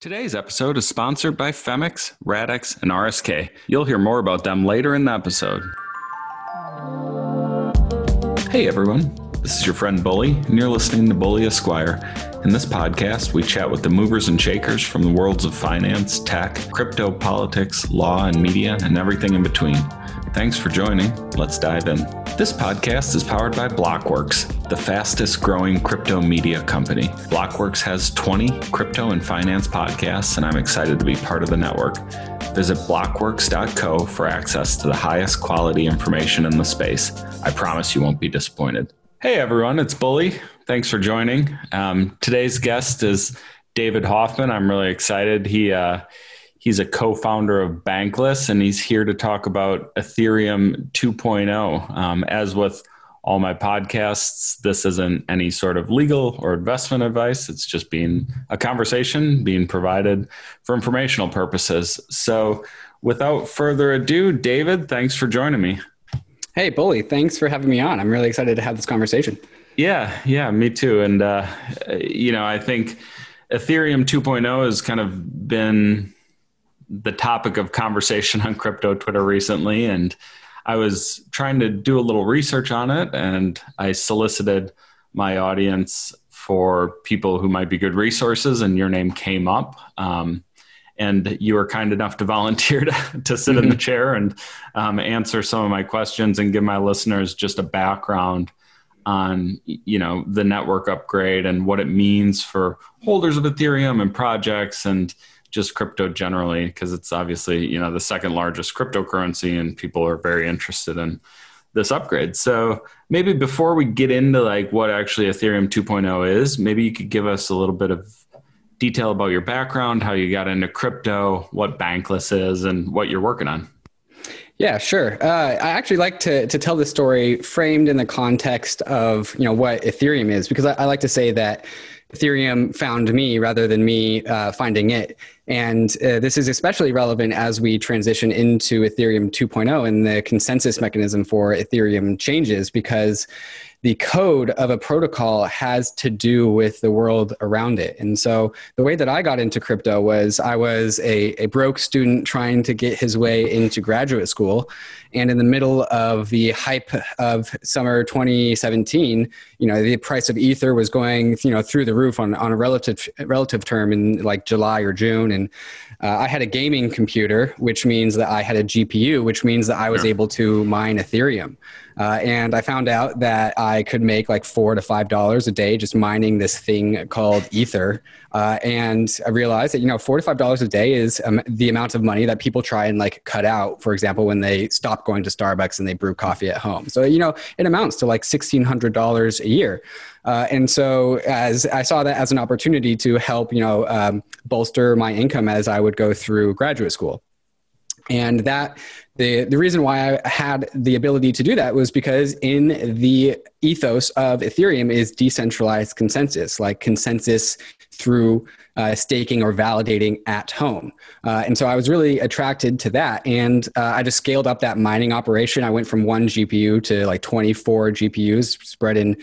Today's episode is sponsored by Phemex, Radix, and RSK. You'll hear more about them later in the episode. Hey everyone, this is your friend Bully, and you're listening to Bully Esquire. In this podcast, we chat with the movers and shakers from the worlds of finance, tech, crypto, politics, law, and media, and everything in between. Thanks for joining. Let's dive in. This podcast is powered by Blockworks, the fastest growing crypto media company. Blockworks has 20 crypto and finance podcasts, and I'm excited to be part of the network. Visit blockworks.co for access to the highest quality information in the space. I promise you won't be disappointed. Hey everyone, it's Bully. Thanks for joining. Um, today's guest is David Hoffman. I'm really excited. He uh, He's a co founder of Bankless, and he's here to talk about Ethereum 2.0. Um, as with all my podcasts, this isn't any sort of legal or investment advice. It's just being a conversation being provided for informational purposes. So, without further ado, David, thanks for joining me. Hey, Bully, thanks for having me on. I'm really excited to have this conversation. Yeah, yeah, me too. And, uh, you know, I think Ethereum 2.0 has kind of been the topic of conversation on crypto Twitter recently, and I was trying to do a little research on it, and I solicited my audience for people who might be good resources, and your name came up. Um, and you were kind enough to volunteer to, to sit in the mm-hmm. chair and um, answer some of my questions and give my listeners just a background on you know the network upgrade and what it means for holders of ethereum and projects and just crypto generally because it's obviously you know the second largest cryptocurrency and people are very interested in this upgrade. So maybe before we get into like what actually ethereum 2.0 is maybe you could give us a little bit of detail about your background how you got into crypto what bankless is and what you're working on yeah, sure. Uh, I actually like to to tell this story framed in the context of you know what Ethereum is because I, I like to say that Ethereum found me rather than me uh, finding it. And uh, this is especially relevant as we transition into Ethereum 2.0 and the consensus mechanism for Ethereum changes because the code of a protocol has to do with the world around it. And so the way that I got into crypto was I was a, a broke student trying to get his way into graduate school. And in the middle of the hype of summer 2017, you know, the price of Ether was going, you know, through the roof on, on a relative, relative term in like July or June. And uh, I had a gaming computer, which means that I had a GPU, which means that I was able to mine Ethereum. Uh, and I found out that I could make like four to five dollars a day just mining this thing called Ether. Uh, and I realized that you know four to five dollars a day is um, the amount of money that people try and like cut out. For example, when they stop going to Starbucks and they brew coffee at home. So you know it amounts to like sixteen hundred dollars a year. Uh, and so as I saw that as an opportunity to help you know um, bolster my income as I would go through graduate school. And that the, the reason why I had the ability to do that was because in the ethos of Ethereum is decentralized consensus, like consensus through uh, staking or validating at home. Uh, and so I was really attracted to that. And uh, I just scaled up that mining operation. I went from one GPU to like 24 GPUs spread in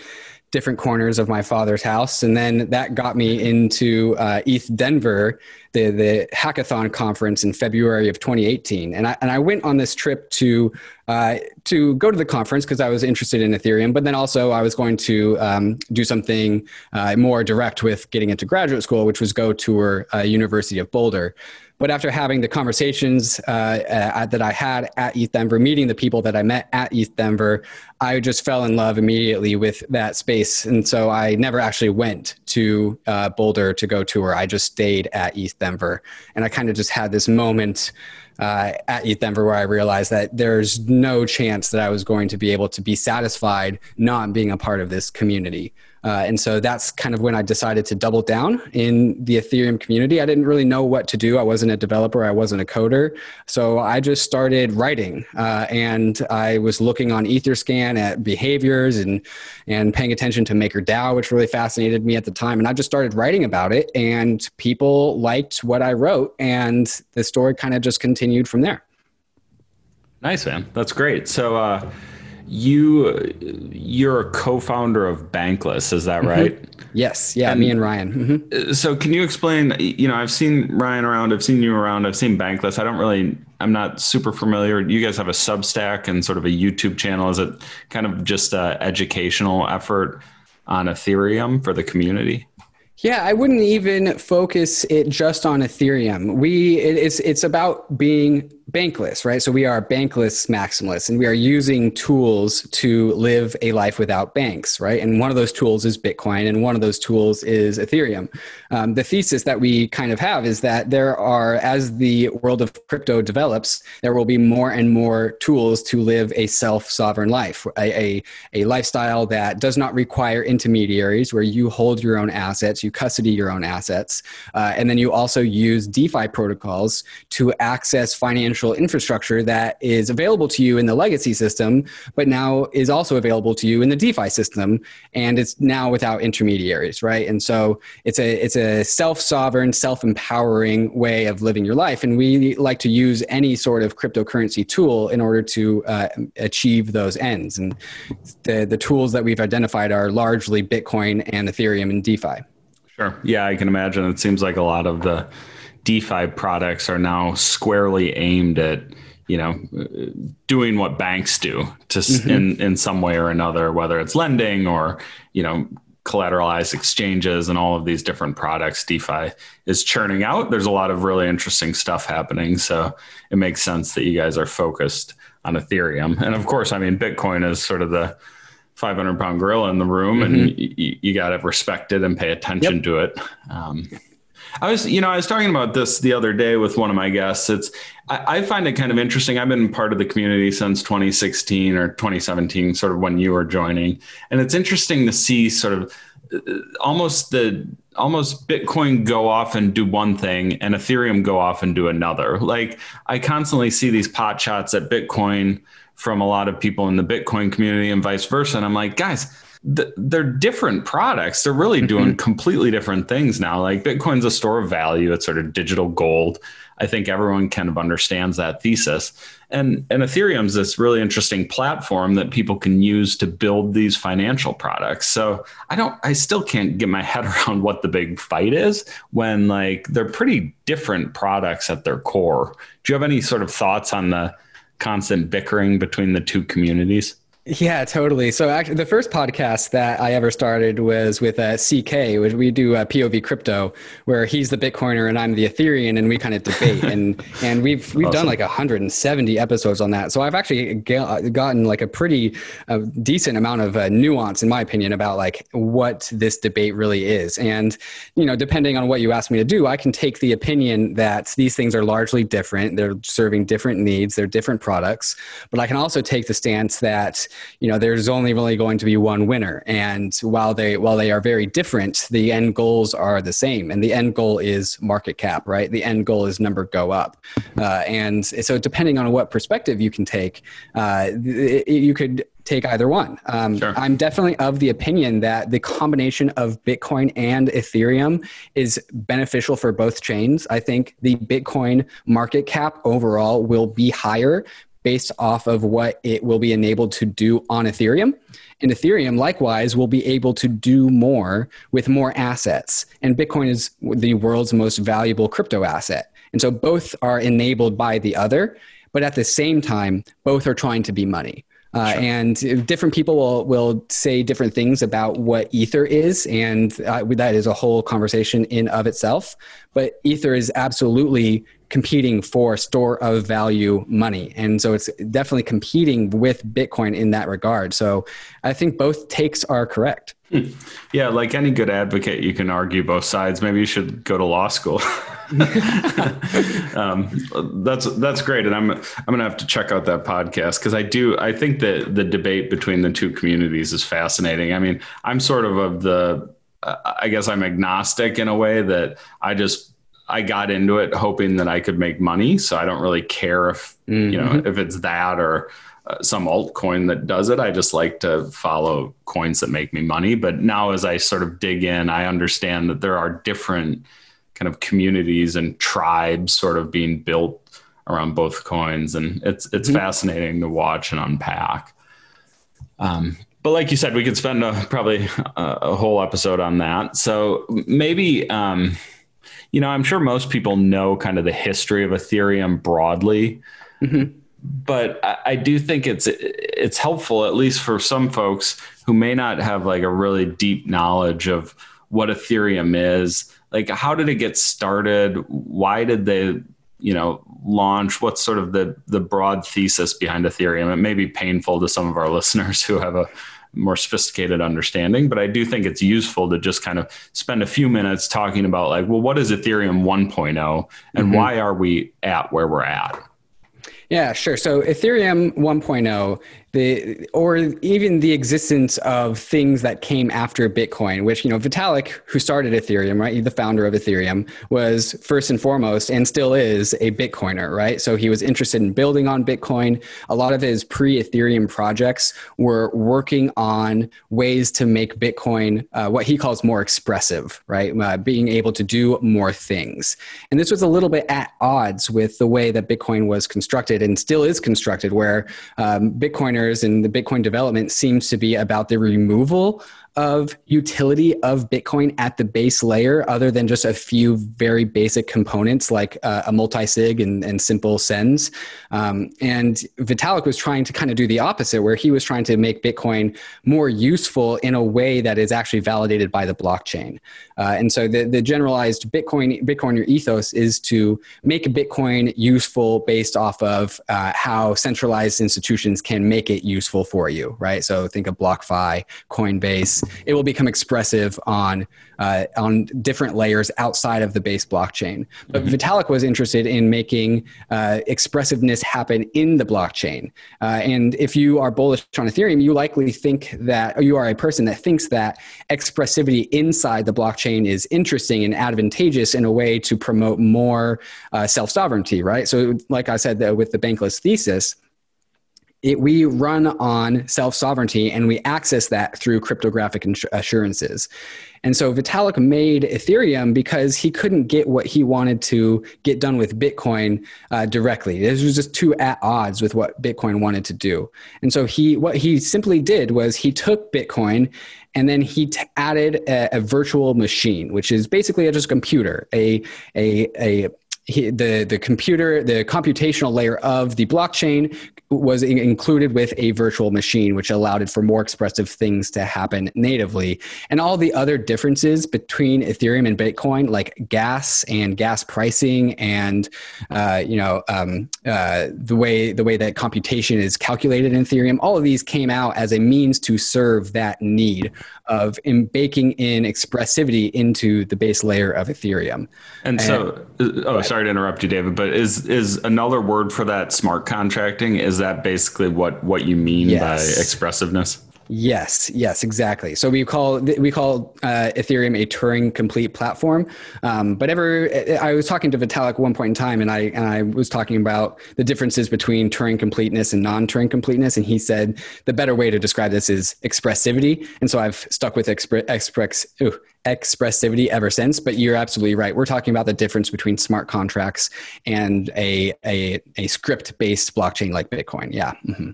different corners of my father's house. And then that got me into uh, ETH Denver, the, the hackathon conference in February of 2018. And I, and I went on this trip to, uh, to go to the conference because I was interested in Ethereum, but then also I was going to um, do something uh, more direct with getting into graduate school, which was go tour uh, University of Boulder. But after having the conversations uh, at, that I had at ETH Denver, meeting the people that I met at ETH Denver, I just fell in love immediately with that space. And so I never actually went to uh, Boulder to go tour. I just stayed at ETH Denver. And I kind of just had this moment uh, at ETH Denver where I realized that there's no chance that I was going to be able to be satisfied not being a part of this community. Uh, and so that's kind of when I decided to double down in the Ethereum community. I didn't really know what to do. I wasn't a developer, I wasn't a coder. So I just started writing uh, and I was looking on Etherscan at behaviors and, and paying attention to MakerDAO, which really fascinated me at the time. And I just started writing about it and people liked what I wrote. And the story kind of just continued from there. Nice, man. That's great. So, uh, you you're a co-founder of Bankless, is that mm-hmm. right? Mm-hmm. Yes, yeah, and me and Ryan. Mm-hmm. So can you explain? You know, I've seen Ryan around, I've seen you around, I've seen Bankless. I don't really, I'm not super familiar. You guys have a Substack and sort of a YouTube channel. Is it kind of just an educational effort on Ethereum for the community? Yeah, I wouldn't even focus it just on Ethereum. We it, it's it's about being bankless, right? So we are bankless maximalists and we are using tools to live a life without banks, right? And one of those tools is Bitcoin and one of those tools is Ethereum. Um, the thesis that we kind of have is that there are, as the world of crypto develops, there will be more and more tools to live a self sovereign life, a, a, a lifestyle that does not require intermediaries, where you hold your own assets, you custody your own assets, uh, and then you also use DeFi protocols to access financial infrastructure that is available to you in the legacy system, but now is also available to you in the DeFi system, and it's now without intermediaries, right? And so it's a it's a self-sovereign, self-empowering way of living your life, and we like to use any sort of cryptocurrency tool in order to uh, achieve those ends. And the the tools that we've identified are largely Bitcoin and Ethereum and DeFi. Sure. Yeah, I can imagine. It seems like a lot of the DeFi products are now squarely aimed at you know doing what banks do to mm-hmm. in in some way or another, whether it's lending or you know collateralized exchanges and all of these different products DeFi is churning out. There's a lot of really interesting stuff happening, so it makes sense that you guys are focused on Ethereum. And of course, I mean Bitcoin is sort of the 500 pound gorilla in the room, mm-hmm. and you, you got to respect it and pay attention yep. to it. Um, I was, you know, I was talking about this the other day with one of my guests. It's, I, I, find it kind of interesting. I've been part of the community since 2016 or 2017, sort of when you were joining, and it's interesting to see sort of uh, almost the almost Bitcoin go off and do one thing, and Ethereum go off and do another. Like I constantly see these pot shots at Bitcoin from a lot of people in the Bitcoin community and vice versa, and I'm like, guys they're different products. They're really mm-hmm. doing completely different things now. Like Bitcoin's a store of value. It's sort of digital gold. I think everyone kind of understands that thesis. And and Ethereum's this really interesting platform that people can use to build these financial products. So I don't I still can't get my head around what the big fight is when like they're pretty different products at their core. Do you have any sort of thoughts on the constant bickering between the two communities? Yeah, totally. So actually, the first podcast that I ever started was with uh, CK, which we do uh, POV crypto, where he's the Bitcoiner and I'm the Ethereum, and we kind of debate. and and we've we've awesome. done like 170 episodes on that. So I've actually gotten like a pretty uh, decent amount of uh, nuance, in my opinion, about like what this debate really is. And you know, depending on what you ask me to do, I can take the opinion that these things are largely different. They're serving different needs. They're different products. But I can also take the stance that you know there's only really going to be one winner and while they while they are very different the end goals are the same and the end goal is market cap right the end goal is number go up uh, and so depending on what perspective you can take uh, it, you could take either one. Um, sure. I'm definitely of the opinion that the combination of Bitcoin and Ethereum is beneficial for both chains. I think the Bitcoin market cap overall will be higher based off of what it will be enabled to do on Ethereum. And Ethereum, likewise, will be able to do more with more assets. And Bitcoin is the world's most valuable crypto asset. And so both are enabled by the other, but at the same time, both are trying to be money. Uh, sure. And different people will, will say different things about what Ether is, and uh, that is a whole conversation in of itself. But Ether is absolutely competing for store of value money. And so it's definitely competing with Bitcoin in that regard. So I think both takes are correct. Hmm. Yeah, like any good advocate, you can argue both sides. Maybe you should go to law school. um, that's that's great, and I'm I'm gonna have to check out that podcast because I do I think that the debate between the two communities is fascinating. I mean, I'm sort of of the I guess I'm agnostic in a way that I just I got into it hoping that I could make money. So I don't really care if, mm-hmm. you know, mm-hmm. if it's that or uh, some altcoin that does it. I just like to follow coins that make me money. But now as I sort of dig in, I understand that there are different kind of communities and tribes sort of being built around both coins. And it's, it's mm-hmm. fascinating to watch and unpack. Um, but like you said, we could spend a, probably a, a, whole episode on that. So maybe, um, you know, I'm sure most people know kind of the history of Ethereum broadly. Mm-hmm. But I, I do think it's it's helpful, at least for some folks who may not have like a really deep knowledge of what Ethereum is. Like, how did it get started? Why did they you know launch what's sort of the the broad thesis behind ethereum it may be painful to some of our listeners who have a more sophisticated understanding but i do think it's useful to just kind of spend a few minutes talking about like well what is ethereum 1.0 and mm-hmm. why are we at where we're at yeah, sure. So Ethereum 1.0 the or even the existence of things that came after Bitcoin, which you know Vitalik, who started Ethereum, right, the founder of Ethereum, was first and foremost and still is a Bitcoiner, right? So he was interested in building on Bitcoin. A lot of his pre-Ethereum projects were working on ways to make Bitcoin uh, what he calls more expressive, right, uh, being able to do more things. And this was a little bit at odds with the way that Bitcoin was constructed and still is constructed, where um, And the Bitcoin development seems to be about the removal of utility of Bitcoin at the base layer, other than just a few very basic components like uh, a multi-sig and, and simple sends. Um, and Vitalik was trying to kind of do the opposite, where he was trying to make Bitcoin more useful in a way that is actually validated by the blockchain. Uh, and so the, the generalized Bitcoin Bitcoiner ethos is to make Bitcoin useful based off of uh, how centralized institutions can make it useful for you, right? So think of BlockFi, Coinbase it will become expressive on uh, on different layers outside of the base blockchain. But mm-hmm. Vitalik was interested in making uh, expressiveness happen in the blockchain. Uh, and if you are bullish on Ethereum, you likely think that, or you are a person that thinks that expressivity inside the blockchain is interesting and advantageous in a way to promote more uh, self sovereignty, right? So, like I said, with the bankless thesis it, we run on self sovereignty and we access that through cryptographic assurances. And so Vitalik made Ethereum because he couldn't get what he wanted to get done with Bitcoin uh, directly. This was just too at odds with what Bitcoin wanted to do. And so he, what he simply did was he took Bitcoin and then he t- added a, a, virtual machine, which is basically just a computer, a, a, a he, the the computer the computational layer of the blockchain was in- included with a virtual machine which allowed it for more expressive things to happen natively. And all the other differences between ethereum and bitcoin like gas and gas pricing and uh, you know um, uh, the way the way that computation is calculated in ethereum all of these came out as a means to serve that need of in baking in expressivity into the base layer of ethereum. And, and so oh sorry sorry to interrupt you, David, but is is another word for that smart contracting? Is that basically what what you mean yes. by expressiveness? Yes, yes, exactly. So we call we call uh, Ethereum a Turing complete platform. Um, but ever, I was talking to Vitalik at one point in time, and I and I was talking about the differences between Turing completeness and non-Turing completeness, and he said the better way to describe this is expressivity. And so I've stuck with expre- express ooh, expressivity ever since. But you're absolutely right. We're talking about the difference between smart contracts and a a, a script based blockchain like Bitcoin. Yeah. Mm-hmm.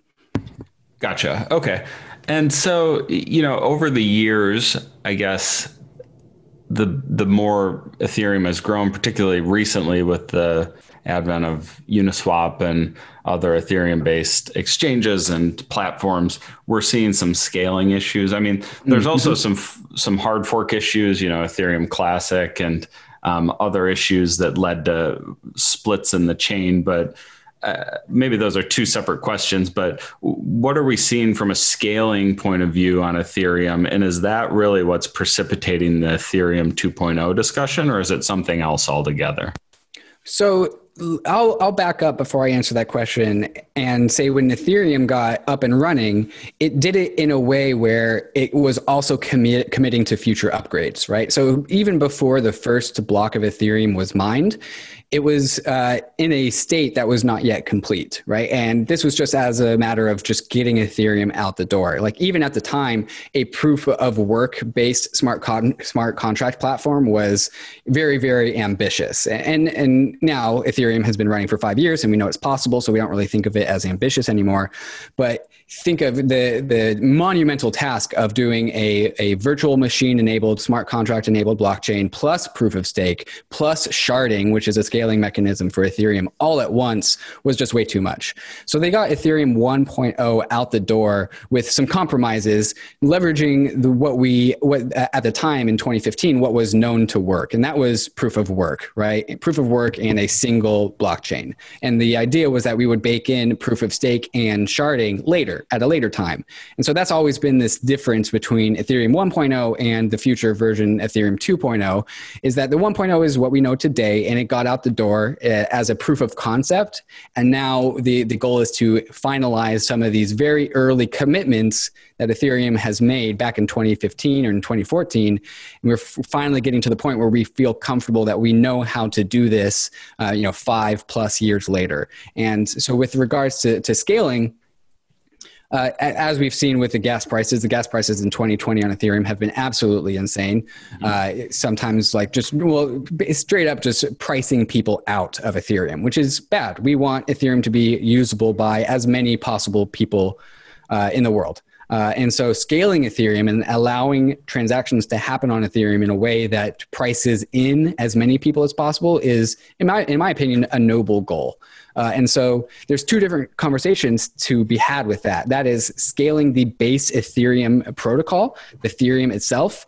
Gotcha. Okay. And so, you know, over the years, I guess the the more Ethereum has grown, particularly recently with the advent of Uniswap and other Ethereum based exchanges and platforms, we're seeing some scaling issues. I mean, there's also mm-hmm. some some hard fork issues, you know, Ethereum Classic and um, other issues that led to splits in the chain, but uh, maybe those are two separate questions, but what are we seeing from a scaling point of view on Ethereum? And is that really what's precipitating the Ethereum 2.0 discussion, or is it something else altogether? So I'll I'll back up before I answer that question and say when Ethereum got up and running, it did it in a way where it was also commit, committing to future upgrades, right? So even before the first block of Ethereum was mined, it was uh, in a state that was not yet complete, right? And this was just as a matter of just getting Ethereum out the door. Like even at the time, a proof of work based smart con- smart contract platform was very very ambitious. And and now Ethereum has been running for five years and we know it's possible, so we don't really think of it as ambitious anymore. But think of the, the monumental task of doing a, a virtual machine enabled, smart contract enabled blockchain plus proof of stake plus sharding, which is a scaling mechanism for Ethereum, all at once was just way too much. So they got Ethereum 1.0 out the door with some compromises, leveraging the, what we, what at the time in 2015, what was known to work. And that was proof of work, right? Proof of work and a single blockchain. And the idea was that we would bake in proof of stake and sharding later at a later time. And so that's always been this difference between Ethereum 1.0 and the future version Ethereum 2.0 is that the 1.0 is what we know today and it got out the door uh, as a proof of concept. And now the, the goal is to finalize some of these very early commitments that Ethereum has made back in 2015 or in 2014. And we're finally getting to the point where we feel comfortable that we know how to do this, uh, you know, five plus years later. And so with regards to, to scaling, uh, as we've seen with the gas prices, the gas prices in 2020 on Ethereum have been absolutely insane. Mm-hmm. Uh, sometimes, like just well, straight up just pricing people out of Ethereum, which is bad. We want Ethereum to be usable by as many possible people uh, in the world. Uh, and so scaling Ethereum and allowing transactions to happen on Ethereum in a way that prices in as many people as possible is, in my, in my opinion, a noble goal. Uh, and so there's two different conversations to be had with that. That is scaling the base Ethereum protocol, the Ethereum itself,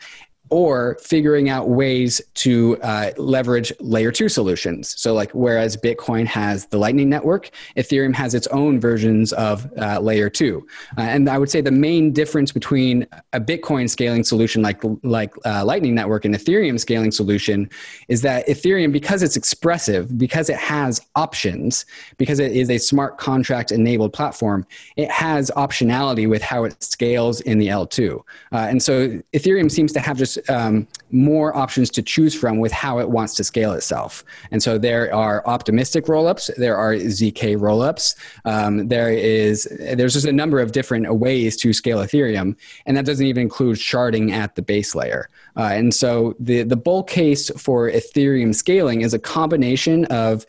or figuring out ways to uh, leverage layer two solutions. So, like, whereas Bitcoin has the Lightning Network, Ethereum has its own versions of uh, layer two. Uh, and I would say the main difference between a Bitcoin scaling solution like, like uh, Lightning Network and Ethereum scaling solution is that Ethereum, because it's expressive, because it has options, because it is a smart contract enabled platform, it has optionality with how it scales in the L2. Uh, and so, Ethereum seems to have just um, more options to choose from with how it wants to scale itself. And so there are optimistic rollups, there are zk rollups, um, there is there's just a number of different ways to scale Ethereum, and that doesn't even include sharding at the base layer. Uh, and so the the bull case for Ethereum scaling is a combination of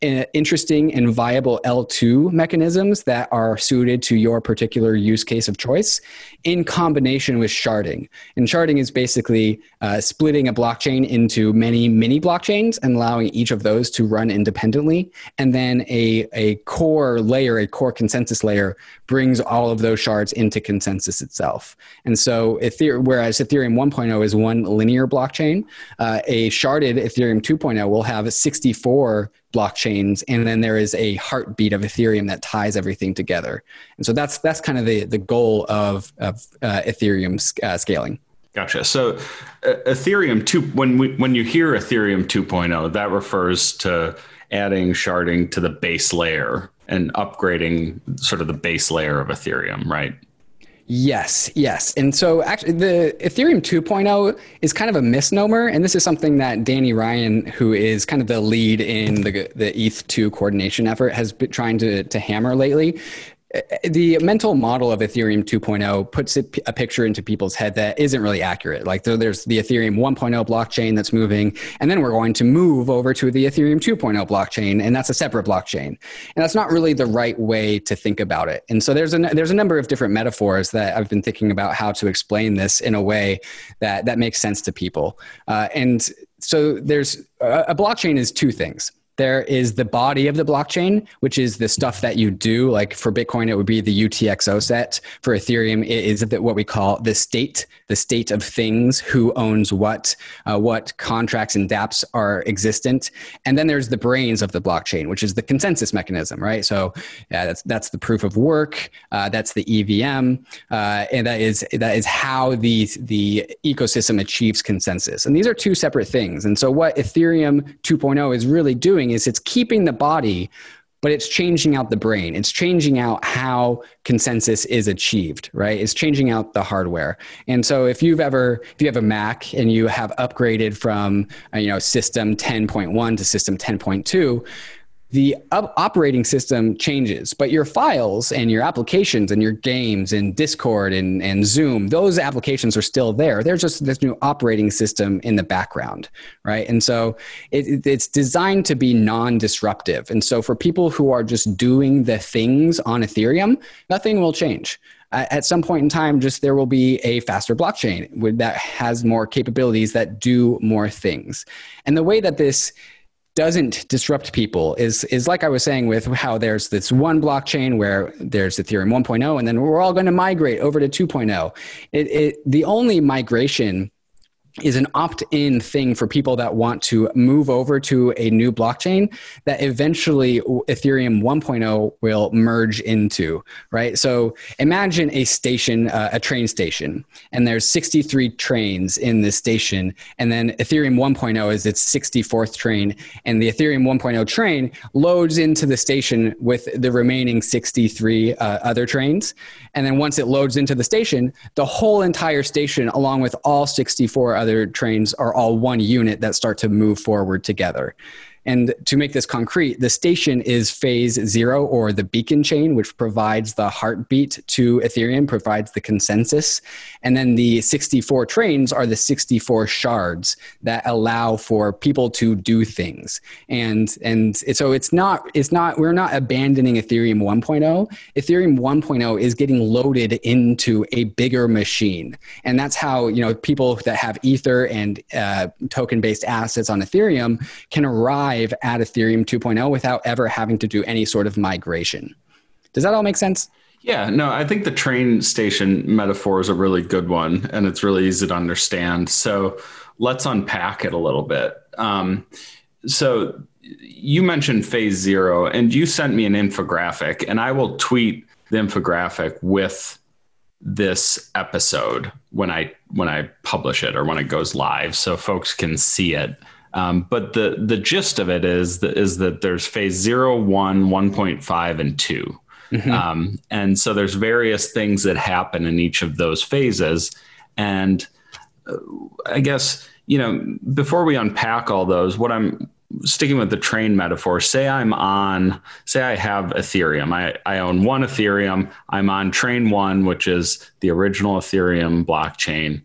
interesting and viable L2 mechanisms that are suited to your particular use case of choice in combination with sharding. And sharding is basically uh, splitting a blockchain into many mini blockchains and allowing each of those to run independently. And then a, a core layer, a core consensus layer, brings all of those shards into consensus itself. And so, Ether- whereas Ethereum 1.0 is one linear blockchain, uh, a sharded Ethereum 2.0 will have 64 blockchains and then there is a heartbeat of ethereum that ties everything together. And so that's that's kind of the the goal of of uh, ethereum uh, scaling. Gotcha. So uh, ethereum 2 when we when you hear ethereum 2.0 that refers to adding sharding to the base layer and upgrading sort of the base layer of ethereum right Yes, yes. And so actually the Ethereum 2.0 is kind of a misnomer and this is something that Danny Ryan who is kind of the lead in the the ETH2 coordination effort has been trying to to hammer lately the mental model of Ethereum 2.0 puts a picture into people's head that isn't really accurate. Like there's the Ethereum 1.0 blockchain that's moving, and then we're going to move over to the Ethereum 2.0 blockchain, and that's a separate blockchain. And that's not really the right way to think about it. And so there's a there's a number of different metaphors that I've been thinking about how to explain this in a way that that makes sense to people. Uh, and so there's a blockchain is two things there is the body of the blockchain, which is the stuff that you do. Like for Bitcoin, it would be the UTXO set. For Ethereum, it is what we call the state, the state of things, who owns what, uh, what contracts and dApps are existent. And then there's the brains of the blockchain, which is the consensus mechanism, right? So yeah, that's, that's the proof of work, uh, that's the EVM, uh, and that is, that is how the, the ecosystem achieves consensus. And these are two separate things. And so what Ethereum 2.0 is really doing is it's keeping the body but it's changing out the brain. It's changing out how consensus is achieved right? It's changing out the hardware. And so if you've ever if you have a mac and you have upgraded from uh, you know system 10.1 to system 10.2 the operating system changes, but your files and your applications and your games and Discord and, and Zoom, those applications are still there. There's just this new operating system in the background, right? And so it, it's designed to be non disruptive. And so for people who are just doing the things on Ethereum, nothing will change at some point in time, just there will be a faster blockchain that has more capabilities that do more things. And the way that this doesn't disrupt people is is like I was saying with how there's this one blockchain where there's Ethereum 1.0 and then we're all going to migrate over to 2.0. It, it, the only migration is an opt-in thing for people that want to move over to a new blockchain that eventually ethereum 1.0 will merge into right? So imagine a station uh, a train station and there's 63 trains in this station and then ethereum 1.0 is its 64th train and the ethereum 1.0 train loads into the station with the remaining 63 uh, other trains and then once it loads into the station the whole entire station along with all 64 other trains are all one unit that start to move forward together. And to make this concrete, the station is phase zero or the beacon chain, which provides the heartbeat to Ethereum, provides the consensus. And then the 64 trains are the 64 shards that allow for people to do things. And, and so it's not, it's not, we're not abandoning Ethereum 1.0. Ethereum 1.0 is getting loaded into a bigger machine. And that's how, you know, people that have Ether and uh, token based assets on Ethereum can arrive at Ethereum 2.0 without ever having to do any sort of migration. Does that all make sense? Yeah, no, I think the train station metaphor is a really good one and it's really easy to understand. So let's unpack it a little bit. Um, so you mentioned phase zero and you sent me an infographic, and I will tweet the infographic with this episode when I when I publish it or when it goes live so folks can see it. Um, but the the gist of it is that is that there's phase zero, one, 1.5, and 2 mm-hmm. um, and so there's various things that happen in each of those phases. And uh, I guess you know before we unpack all those, what I'm sticking with the train metaphor. Say I'm on, say I have Ethereum. I, I own one Ethereum. I'm on train one, which is the original Ethereum blockchain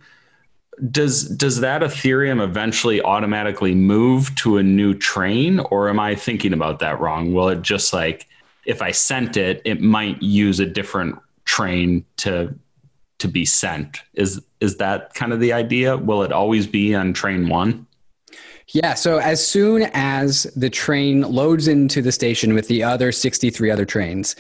does does that ethereum eventually automatically move to a new train or am i thinking about that wrong? Will it just like if i sent it it might use a different train to to be sent? Is is that kind of the idea? Will it always be on train 1 yeah, so as soon as the train loads into the station with the other 63 other trains,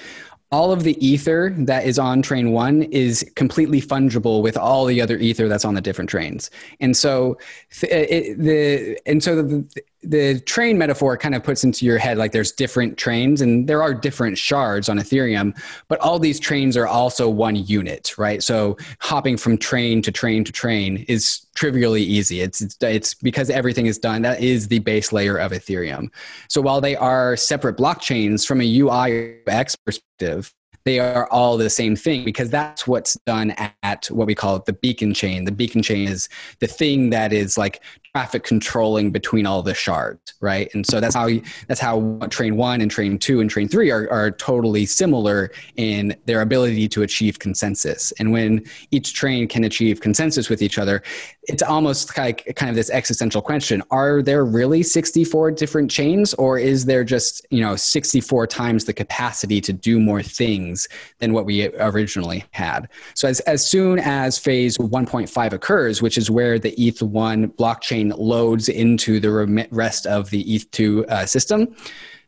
all of the ether that is on train one is completely fungible with all the other ether that's on the different trains. And so it, the and so the, the train metaphor kind of puts into your head like there's different trains and there are different shards on Ethereum, but all these trains are also one unit, right? So hopping from train to train to train is trivially easy. It's, it's, it's because everything is done. That is the base layer of Ethereum. So while they are separate blockchains from a UI X perspective, they are all the same thing because that's what's done at what we call the beacon chain. The beacon chain is the thing that is like traffic controlling between all the shards, right? And so that's how that's how train one and train two and train three are, are totally similar in their ability to achieve consensus. And when each train can achieve consensus with each other, it's almost like kind of this existential question: Are there really 64 different chains, or is there just you know 64 times the capacity to do more things than what we originally had? So as as soon as phase 1.5 occurs, which is where the ETH1 blockchain loads into the rest of the ETH2 uh, system,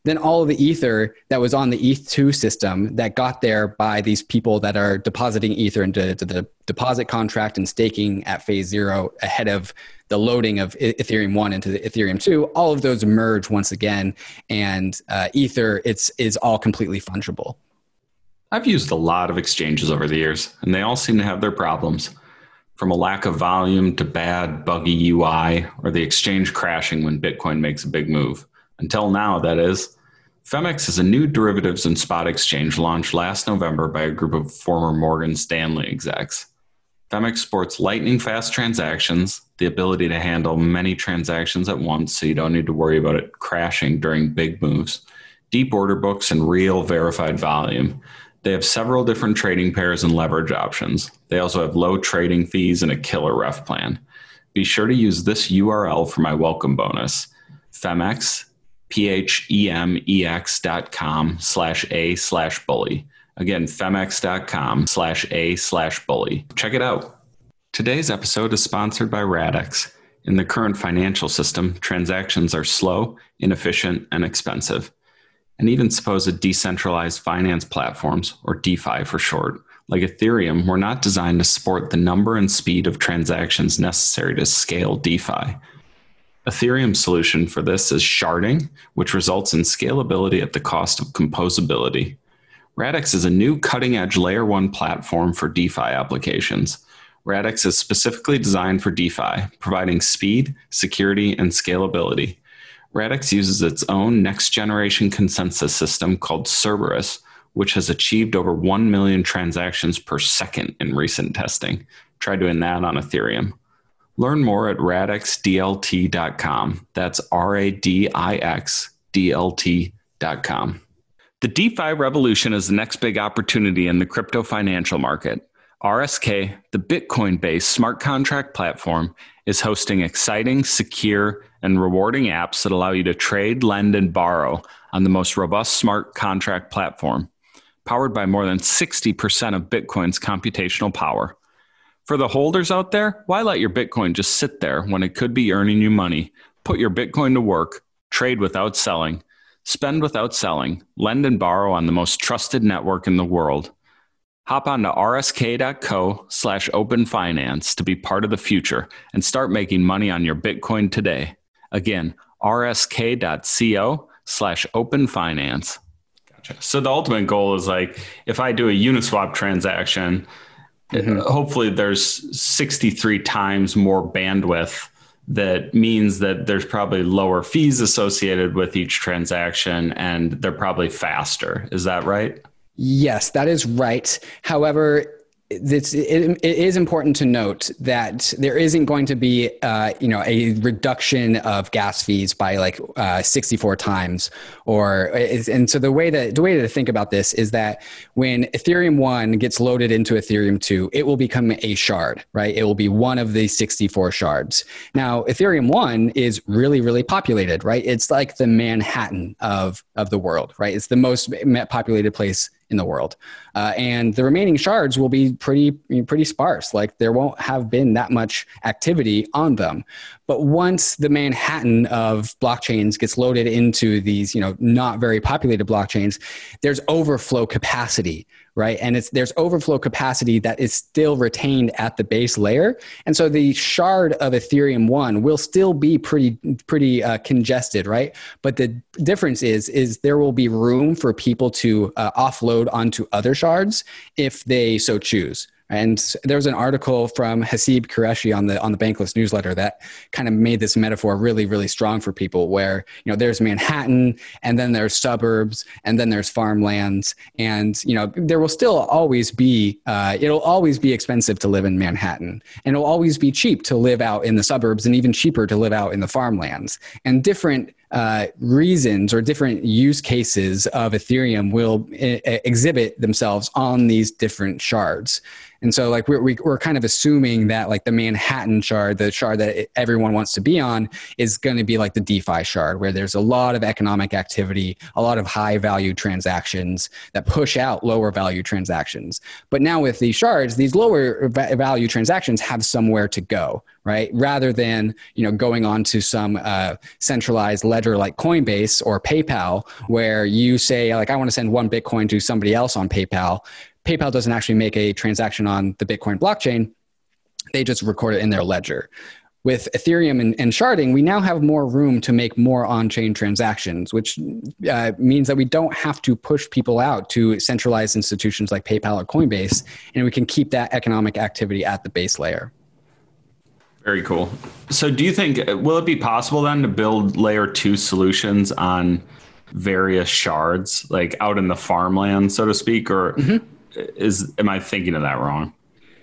then all of the ether that was on the ETH2 system that got there by these people that are depositing ether into the deposit contract and staking at phase zero ahead of the loading of Ethereum 1 into the Ethereum 2, all of those merge once again. And uh, ether, it's, is all completely fungible. I've used a lot of exchanges over the years, and they all seem to have their problems from a lack of volume to bad, buggy UI, or the exchange crashing when Bitcoin makes a big move. Until now, that is. Phemex is a new derivatives and spot exchange launched last November by a group of former Morgan Stanley execs. Phemex sports lightning fast transactions, the ability to handle many transactions at once so you don't need to worry about it crashing during big moves, deep order books, and real verified volume. They have several different trading pairs and leverage options. They also have low trading fees and a killer ref plan. Be sure to use this URL for my welcome bonus, phemex, P-H-E-M-E-X dot com slash A slash bully. Again, Phemex.com slash A slash bully. Check it out. Today's episode is sponsored by Radix. In the current financial system, transactions are slow, inefficient, and expensive and even supposed decentralized finance platforms, or DeFi for short, like Ethereum, were not designed to support the number and speed of transactions necessary to scale DeFi. Ethereum's solution for this is sharding, which results in scalability at the cost of composability. Radix is a new cutting edge layer one platform for DeFi applications. Radix is specifically designed for DeFi, providing speed, security, and scalability. Radix uses its own next generation consensus system called Cerberus, which has achieved over 1 million transactions per second in recent testing. Try doing that on Ethereum. Learn more at radixdlt.com. That's R A D I X D L T.com. The DeFi revolution is the next big opportunity in the crypto financial market. RSK, the Bitcoin based smart contract platform, is hosting exciting, secure, and rewarding apps that allow you to trade, lend, and borrow on the most robust smart contract platform, powered by more than 60% of Bitcoin's computational power. For the holders out there, why let your Bitcoin just sit there when it could be earning you money? Put your Bitcoin to work, trade without selling, spend without selling, lend and borrow on the most trusted network in the world. Hop on to rsk.co slash open finance to be part of the future and start making money on your Bitcoin today. Again, rsk.co slash open finance. Gotcha. So the ultimate goal is like if I do a Uniswap transaction, mm-hmm. hopefully there's 63 times more bandwidth that means that there's probably lower fees associated with each transaction and they're probably faster. Is that right? Yes, that is right. However, it's, it, it is important to note that there isn't going to be uh, you know a reduction of gas fees by like uh, 64 times or and so the way that the way to think about this is that when ethereum 1 gets loaded into ethereum 2 it will become a shard right? It will be one of the 64 shards. Now ethereum 1 is really really populated right? It's like the manhattan of of the world right? It's the most populated place in the world. Uh, and the remaining shards will be pretty pretty sparse. Like there won't have been that much activity on them. But once the Manhattan of blockchains gets loaded into these, you know, not very populated blockchains, there's overflow capacity, right? And it's there's overflow capacity that is still retained at the base layer, and so the shard of Ethereum one will still be pretty pretty uh, congested, right? But the difference is is there will be room for people to uh, offload onto other shards if they so choose. And there was an article from Haseeb Qureshi on the on the Bankless newsletter that kind of made this metaphor really really strong for people. Where you know there's Manhattan, and then there's suburbs, and then there's farmlands, and you know there will still always be uh, it'll always be expensive to live in Manhattan, and it'll always be cheap to live out in the suburbs, and even cheaper to live out in the farmlands. And different uh, reasons or different use cases of Ethereum will I- exhibit themselves on these different shards. And so, like, we're, we're kind of assuming that, like, the Manhattan shard, the shard that everyone wants to be on, is going to be like the DeFi shard, where there's a lot of economic activity, a lot of high value transactions that push out lower value transactions. But now with these shards, these lower value transactions have somewhere to go, right? Rather than you know going on to some uh, centralized ledger like Coinbase or PayPal, where you say like I want to send one Bitcoin to somebody else on PayPal. PayPal doesn't actually make a transaction on the Bitcoin blockchain; they just record it in their ledger. With Ethereum and, and sharding, we now have more room to make more on-chain transactions, which uh, means that we don't have to push people out to centralized institutions like PayPal or Coinbase, and we can keep that economic activity at the base layer. Very cool. So, do you think will it be possible then to build layer two solutions on various shards, like out in the farmland, so to speak, or mm-hmm. is am I thinking of that wrong?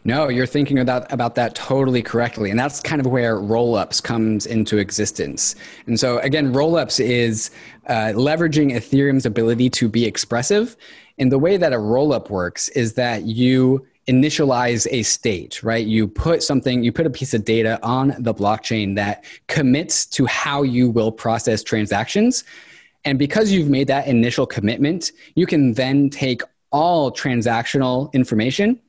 No, you're thinking about, about that totally correctly. And that's kind of where rollups comes into existence. And so again, rollups is uh, leveraging Ethereum's ability to be expressive. And the way that a rollup works is that you initialize a state, right? You put something, you put a piece of data on the blockchain that commits to how you will process transactions. And because you've made that initial commitment, you can then take all transactional information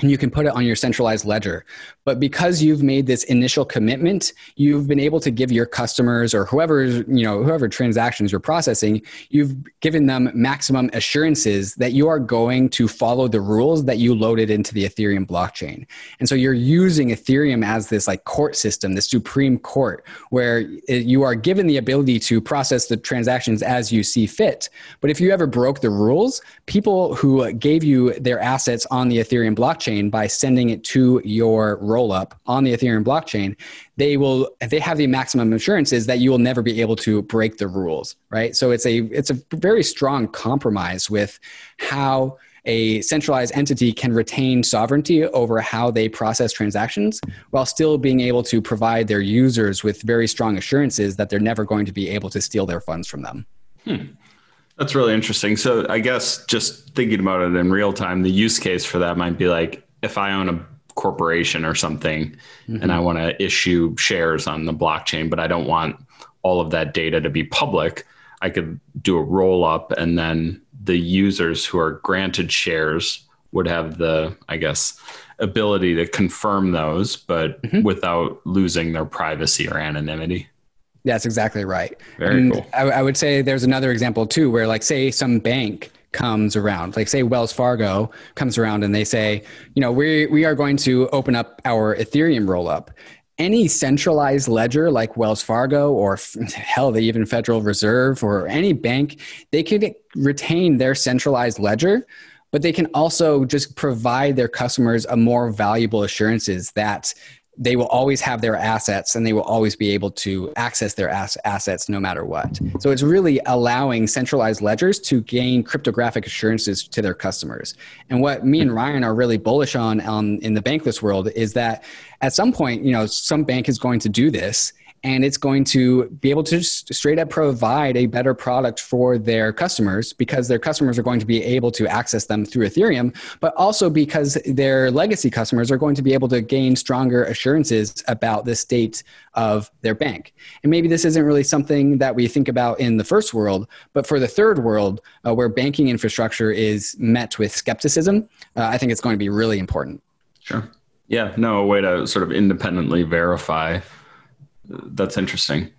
and you can put it on your centralized ledger. But because you've made this initial commitment, you've been able to give your customers or whoever, you know, whoever transactions you're processing, you've given them maximum assurances that you are going to follow the rules that you loaded into the Ethereum blockchain. And so you're using Ethereum as this like court system, the supreme court, where you are given the ability to process the transactions as you see fit. But if you ever broke the rules, people who gave you their assets on the Ethereum blockchain by sending it to your rollup on the Ethereum blockchain, they will they have the maximum assurances that you will never be able to break the rules, right? So it's a it's a very strong compromise with how a centralized entity can retain sovereignty over how they process transactions while still being able to provide their users with very strong assurances that they're never going to be able to steal their funds from them. Hmm. That's really interesting. So I guess just thinking about it in real time, the use case for that might be like if I own a corporation or something mm-hmm. and I want to issue shares on the blockchain, but I don't want all of that data to be public, I could do a roll up and then the users who are granted shares would have the, I guess, ability to confirm those, but mm-hmm. without losing their privacy or anonymity. That's exactly right. Very and cool. I, I would say there's another example too, where like say some bank comes around like say wells fargo comes around and they say you know we, we are going to open up our ethereum rollup any centralized ledger like wells fargo or hell the even federal reserve or any bank they could retain their centralized ledger but they can also just provide their customers a more valuable assurances that they will always have their assets and they will always be able to access their ass- assets no matter what. So it's really allowing centralized ledgers to gain cryptographic assurances to their customers. And what me and Ryan are really bullish on um, in the bankless world is that at some point, you know, some bank is going to do this and it's going to be able to straight up provide a better product for their customers because their customers are going to be able to access them through Ethereum, but also because their legacy customers are going to be able to gain stronger assurances about the state of their bank. And maybe this isn't really something that we think about in the first world, but for the third world, uh, where banking infrastructure is met with skepticism, uh, I think it's going to be really important. Sure. Yeah, no, a way to sort of independently verify that's interesting.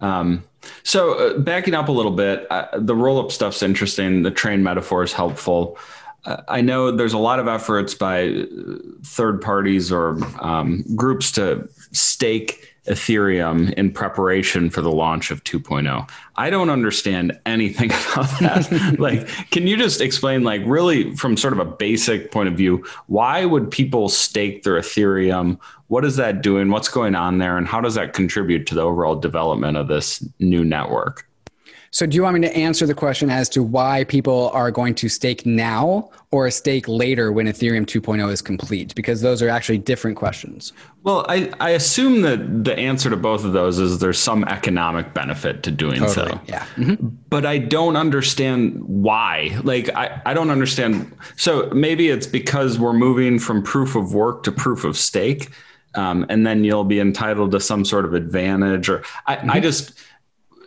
Um, so uh, backing up a little bit, uh, the roll up stuff's interesting. The train metaphor is helpful. Uh, I know there's a lot of efforts by uh, third parties or um, groups to stake Ethereum in preparation for the launch of 2.0. I don't understand anything about that. like, can you just explain, like, really from sort of a basic point of view, why would people stake their Ethereum? What is that doing? What's going on there? And how does that contribute to the overall development of this new network? So, do you want me to answer the question as to why people are going to stake now or stake later when Ethereum 2.0 is complete? Because those are actually different questions. Well, I, I assume that the answer to both of those is there's some economic benefit to doing totally. so. Yeah. Mm-hmm. But I don't understand why. Like, I, I don't understand. So, maybe it's because we're moving from proof of work to proof of stake. Um, and then you'll be entitled to some sort of advantage or I, mm-hmm. I just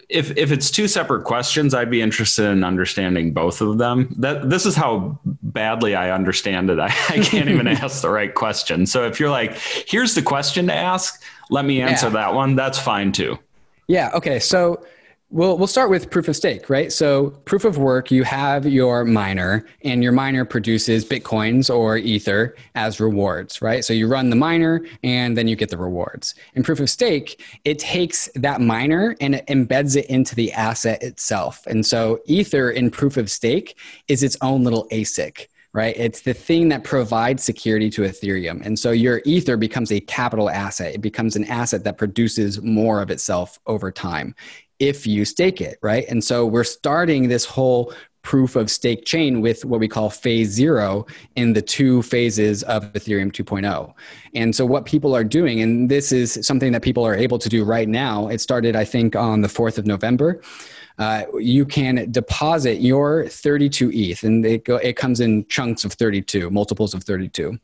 if if it's two separate questions, I'd be interested in understanding both of them. That this is how badly I understand it. I, I can't even ask the right question. So if you're like, here's the question to ask, let me answer yeah. that one. That's fine too. Yeah. Okay. So We'll, we'll start with proof of stake, right? So, proof of work, you have your miner, and your miner produces bitcoins or ether as rewards, right? So, you run the miner and then you get the rewards. In proof of stake, it takes that miner and it embeds it into the asset itself. And so, ether in proof of stake is its own little ASIC right? It's the thing that provides security to Ethereum. And so your Ether becomes a capital asset. It becomes an asset that produces more of itself over time if you stake it, right? And so we're starting this whole proof of stake chain with what we call phase zero in the two phases of Ethereum 2.0. And so, what people are doing, and this is something that people are able to do right now, it started, I think, on the 4th of November. Uh, you can deposit your 32 ETH, and it, go, it comes in chunks of 32, multiples of 32.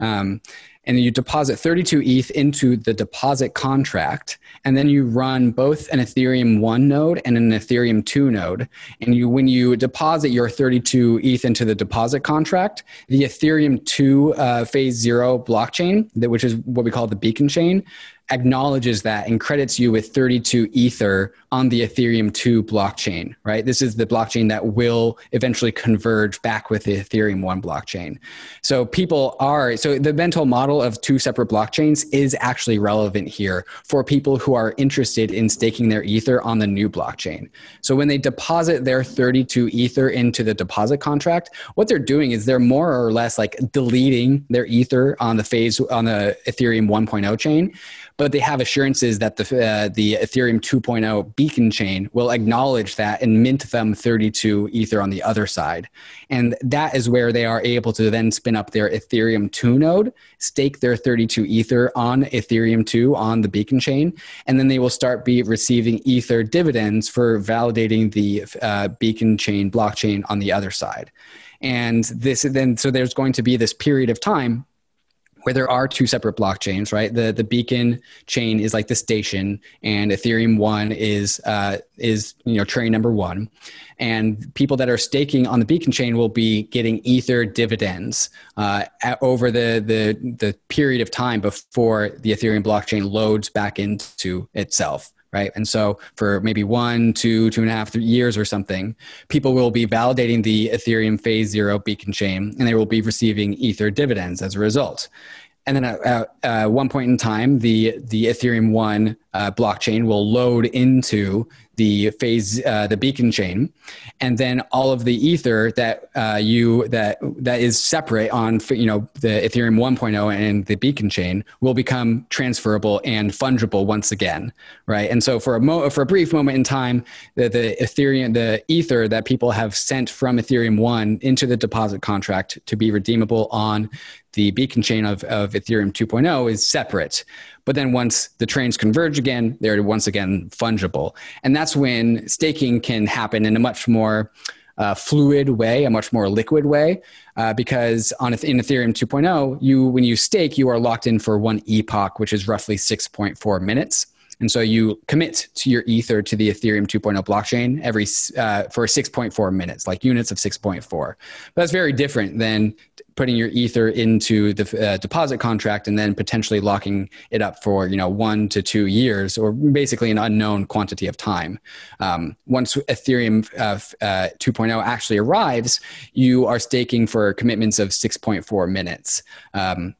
Um, and you deposit 32 ETH into the deposit contract, and then you run both an Ethereum 1 node and an Ethereum 2 node. And you, when you deposit your 32 ETH into the deposit contract, the Ethereum 2 uh, phase zero blockchain, that, which is what we call the beacon chain, acknowledges that and credits you with 32 ether on the ethereum 2 blockchain right? This is the blockchain that will eventually converge back with the ethereum 1 blockchain. So people are so the mental model of two separate blockchains is actually relevant here for people who are interested in staking their ether on the new blockchain. So when they deposit their 32 ether into the deposit contract what they're doing is they're more or less like deleting their ether on the phase on the ethereum 1.0 chain but they have assurances that the uh, the Ethereum 2.0 beacon chain will acknowledge that and mint them 32 ether on the other side, and that is where they are able to then spin up their Ethereum 2 node, stake their 32 ether on Ethereum 2 on the beacon chain, and then they will start be receiving ether dividends for validating the uh, beacon chain blockchain on the other side. And this then so there's going to be this period of time where there are two separate blockchains, right? The the beacon chain is like the station, and Ethereum one is uh, is you know train number one, and people that are staking on the beacon chain will be getting ether dividends uh, over the the the period of time before the Ethereum blockchain loads back into itself right? And so for maybe one, two, two and a half three years or something, people will be validating the Ethereum phase zero beacon chain and they will be receiving Ether dividends as a result. And then at, at one point in time, the, the Ethereum 1 uh, blockchain will load into the phase uh, the beacon chain and then all of the ether that uh, you that that is separate on you know the ethereum 1.0 and the beacon chain will become transferable and fungible once again right and so for a mo- for a brief moment in time the, the ethereum the ether that people have sent from ethereum 1 into the deposit contract to be redeemable on the beacon chain of, of ethereum 2.0 is separate but then once the trains converge again, they're once again fungible. And that's when staking can happen in a much more uh, fluid way, a much more liquid way, uh, because on in Ethereum 2.0, you when you stake, you are locked in for one epoch, which is roughly 6.4 minutes. And so you commit to your ether to the Ethereum 2.0 blockchain every uh, for 6.4 minutes, like units of 6.4. But that's very different than putting your ether into the uh, deposit contract and then potentially locking it up for you know one to two years or basically an unknown quantity of time. Um, once Ethereum uh, uh, 2.0 actually arrives, you are staking for commitments of 6.4 minutes. Um,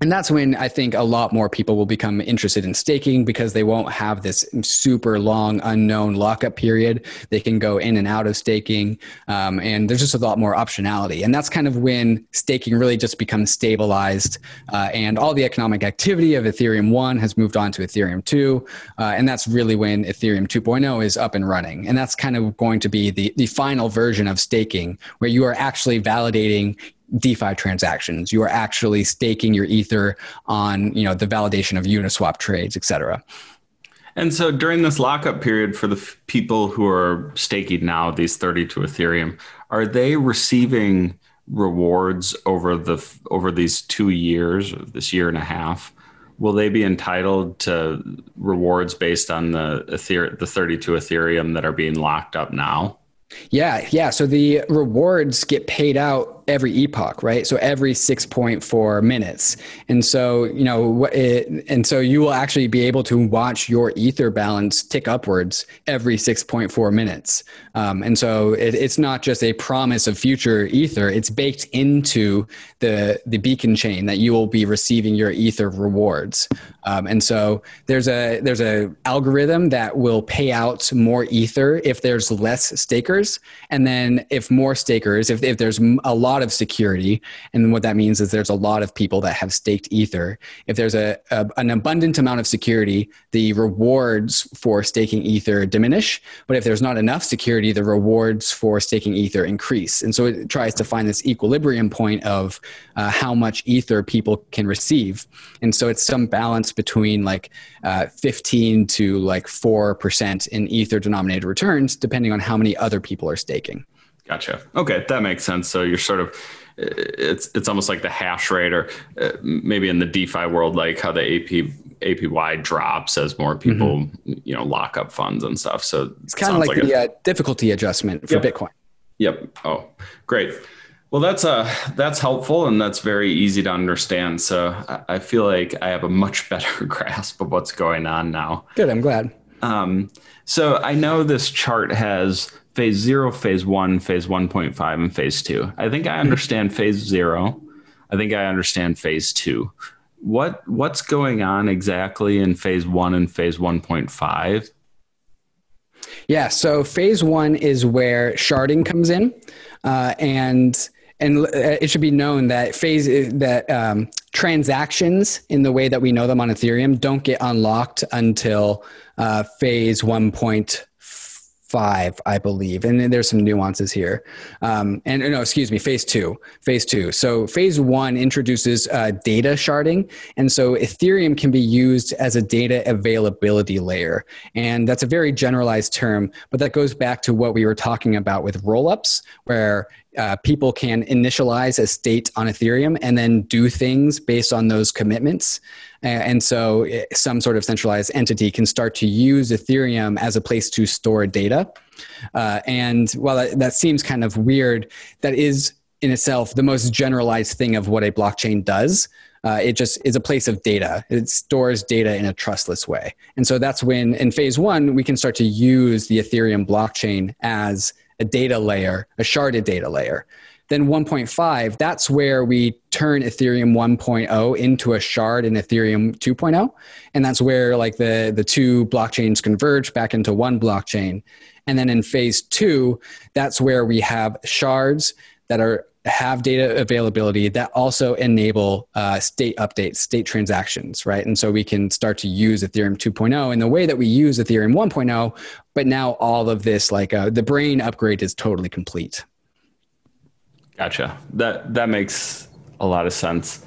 and that's when I think a lot more people will become interested in staking because they won't have this super long unknown lockup period. They can go in and out of staking, um, and there's just a lot more optionality. And that's kind of when staking really just becomes stabilized, uh, and all the economic activity of Ethereum one has moved on to Ethereum two, uh, and that's really when Ethereum 2.0 is up and running. And that's kind of going to be the the final version of staking, where you are actually validating DeFi transactions. You are actually staking your Ether on, you know, the validation of Uniswap trades, et cetera. And so during this lockup period for the f- people who are staking now these 30 to Ethereum, are they receiving rewards over the over these 2 years, this year and a half? Will they be entitled to rewards based on the Ether- the 32 Ethereum that are being locked up now? Yeah, yeah. So the rewards get paid out every epoch, right? So every 6.4 minutes. And so, you know, it, and so you will actually be able to watch your ether balance tick upwards every 6.4 minutes. Um, and so it, it's not just a promise of future ether, it's baked into the, the beacon chain that you will be receiving your ether rewards. Um, and so there's a, there's a algorithm that will pay out more ether if there's less stakers. And then if more stakers, if, if there's a lot lot of security. And what that means is there's a lot of people that have staked Ether. If there's a, a an abundant amount of security, the rewards for staking Ether diminish. But if there's not enough security, the rewards for staking Ether increase. And so it tries to find this equilibrium point of uh, how much Ether people can receive. And so it's some balance between like uh, 15 to like 4% in Ether denominated returns, depending on how many other people are staking. Gotcha. Okay, that makes sense. So you're sort of it's it's almost like the hash rate, or uh, maybe in the DeFi world, like how the AP APY drops as more people mm-hmm. you know lock up funds and stuff. So it's kind of like, like the a, uh, difficulty adjustment for yep. Bitcoin. Yep. Oh, great. Well, that's uh that's helpful and that's very easy to understand. So I, I feel like I have a much better grasp of what's going on now. Good. I'm glad. Um, so I know this chart has phase zero, phase one, phase 1.5, and phase two. I think I mm-hmm. understand phase zero. I think I understand phase two. What what's going on exactly in phase one and phase 1.5? Yeah, so phase one is where sharding comes in, uh, and and it should be known that phase that um, transactions in the way that we know them on Ethereum don't get unlocked until uh, phase 1.5 five, I believe, and then there's some nuances here. Um, and no, excuse me, phase two, phase two. So phase one introduces uh, data sharding, and so Ethereum can be used as a data availability layer, and that's a very generalized term, but that goes back to what we were talking about with rollups, where uh, people can initialize a state on Ethereum and then do things based on those commitments. And so eh, some sort of centralized entity can start to use Ethereum as a place to store data. Uh, and while that, that seems kind of weird, that is in itself the most generalized thing of what a blockchain does. Uh, it just is a place of data. It stores data in a trustless way. And so that's when, in phase one, we can start to use the Ethereum blockchain as a data layer, a sharded data layer. Then 1.5, that's where we turn Ethereum 1.0 into a shard in Ethereum 2.0. And that's where like the, the two blockchains converge back into one blockchain. And then in phase two, that's where we have shards that are have data availability that also enable uh, state updates, state transactions, right? And so we can start to use Ethereum 2.0 in the way that we use Ethereum 1.0, but now all of this, like uh, the brain upgrade is totally complete. Gotcha. That that makes a lot of sense.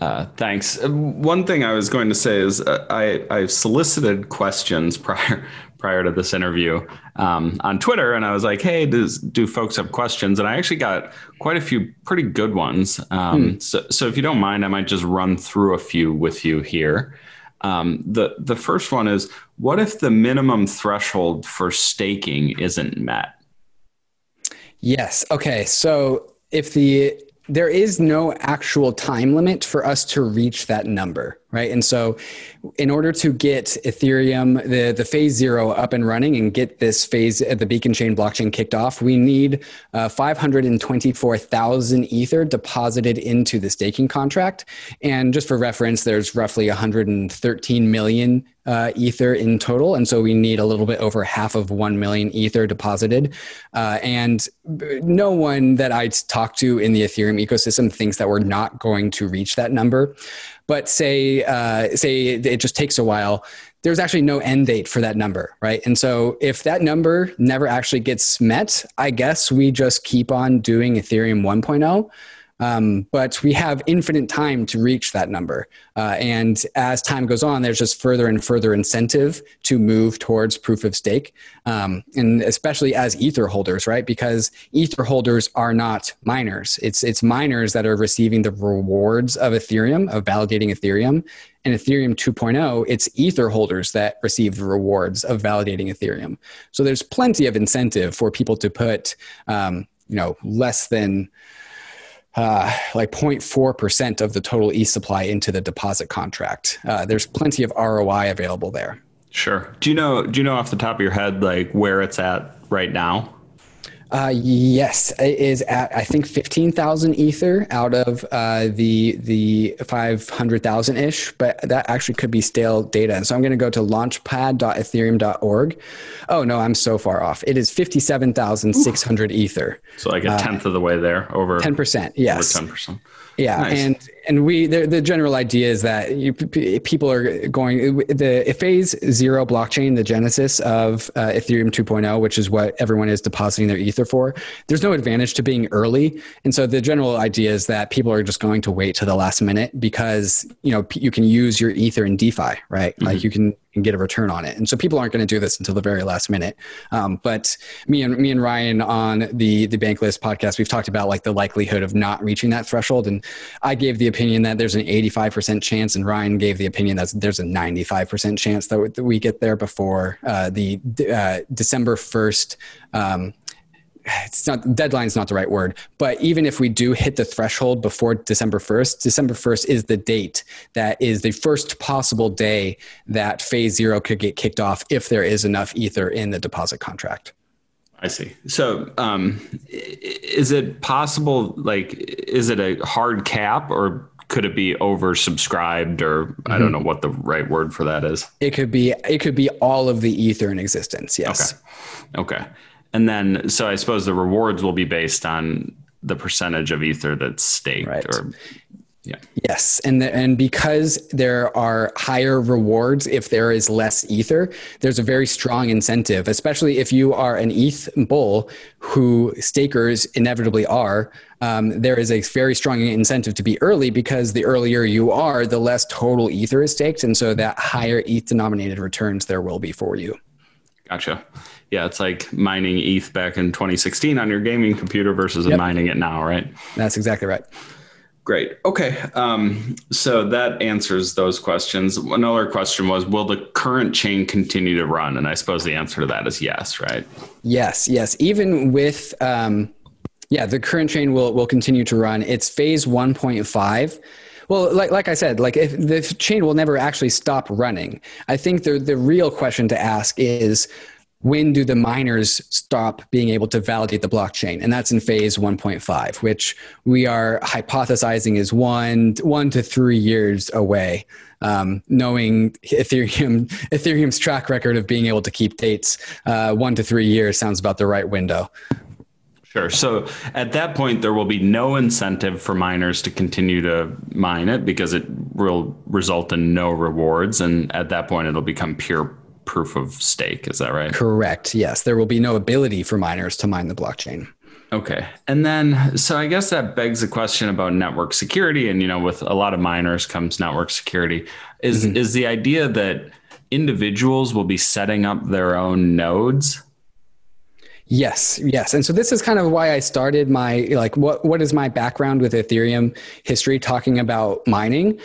Uh, thanks. Uh, one thing I was going to say is uh, I I solicited questions prior prior to this interview um, on Twitter, and I was like, "Hey, does do folks have questions?" And I actually got quite a few pretty good ones. Um, hmm. So, so if you don't mind, I might just run through a few with you here. Um, the the first one is, what if the minimum threshold for staking isn't met? Yes. Okay. So if the there is no actual time limit for us to reach that number, right? And so, in order to get Ethereum, the, the phase zero up and running and get this phase, uh, the Beacon Chain blockchain kicked off, we need uh, 524,000 Ether deposited into the staking contract. And just for reference, there's roughly 113 million uh, ether in total, and so we need a little bit over half of one million ether deposited. Uh, and no one that I talked to in the Ethereum ecosystem thinks that we're not going to reach that number. But say uh, say it just takes a while. There's actually no end date for that number, right? And so if that number never actually gets met, I guess we just keep on doing Ethereum 1.0 um, but we have infinite time to reach that number. Uh, and as time goes on, there's just further and further incentive to move towards proof of stake. Um, and especially as Ether holders, right? Because Ether holders are not miners. It's, it's miners that are receiving the rewards of Ethereum, of validating Ethereum. And Ethereum 2.0, it's Ether holders that receive the rewards of validating Ethereum. So there's plenty of incentive for people to put, um, you know, less than uh, like 0.4% of the total e supply into the deposit contract. Uh, there's plenty of ROI available there. Sure. Do you know? Do you know off the top of your head like where it's at right now? Uh, yes, it is at I think fifteen thousand ether out of uh, the the five hundred thousand ish, but that actually could be stale data. And so I'm going to go to launchpad.ethereum.org. Oh no, I'm so far off. It is fifty seven thousand six hundred ether. So like a uh, tenth uh, of the way there, over ten percent. Yes, ten percent. Yeah, nice. and and we the, the general idea is that you, people are going the phase zero blockchain, the genesis of uh, Ethereum 2.0, which is what everyone is depositing their ether for. There's no advantage to being early, and so the general idea is that people are just going to wait to the last minute because you know you can use your ether in DeFi, right? Mm-hmm. Like you can and get a return on it. And so people aren't going to do this until the very last minute. Um, but me and me and Ryan on the the Bankless podcast, we've talked about like the likelihood of not reaching that threshold. And I gave the opinion that there's an 85% chance, and Ryan gave the opinion that there's a 95% chance that we get there before uh, the uh, December 1st um, it's not deadline is not the right word, but even if we do hit the threshold before December 1st, December 1st is the date that is the first possible day that phase zero could get kicked off if there is enough ether in the deposit contract. I see. So, um, is it possible? Like, is it a hard cap, or could it be oversubscribed, or mm-hmm. I don't mm-hmm. know what the right word for that is? It could be. It could be all of the ether in existence. Yes. Okay. Okay. And then, so I suppose the rewards will be based on the percentage of ether that's staked right. or yeah. Yes, and the, and because there are higher rewards if there is less ether, there's a very strong incentive, especially if you are an ETH bull, who stakers inevitably are. Um, there is a very strong incentive to be early because the earlier you are, the less total ether is staked, and so that higher ETH denominated returns there will be for you. Gotcha yeah, it's like mining ETH back in 2016 on your gaming computer versus yep. mining it now, right? That's exactly right. Great. Okay. Um, so that answers those questions. Another question was Will the current chain continue to run? And I suppose the answer to that is yes, right? Yes, yes. Even with, um, yeah, the current chain will, will continue to run. It's phase 1.5. Well, like, like I said, like if the chain will never actually stop running. I think the, the real question to ask is when do the miners stop being able to validate the blockchain? And that's in phase 1.5, which we are hypothesizing is one, one to three years away. Um, knowing Ethereum, Ethereum's track record of being able to keep dates, uh, one to three years sounds about the right window. Sure. So at that point, there will be no incentive for miners to continue to mine it because it will result in no rewards. And at that point, it'll become pure proof of stake. Is that right? Correct. Yes. There will be no ability for miners to mine the blockchain. Okay. And then, so I guess that begs the question about network security. And, you know, with a lot of miners comes network security. Is, mm-hmm. is the idea that individuals will be setting up their own nodes? Yes, yes. And so this is kind of why I started my like what what is my background with Ethereum history talking about mining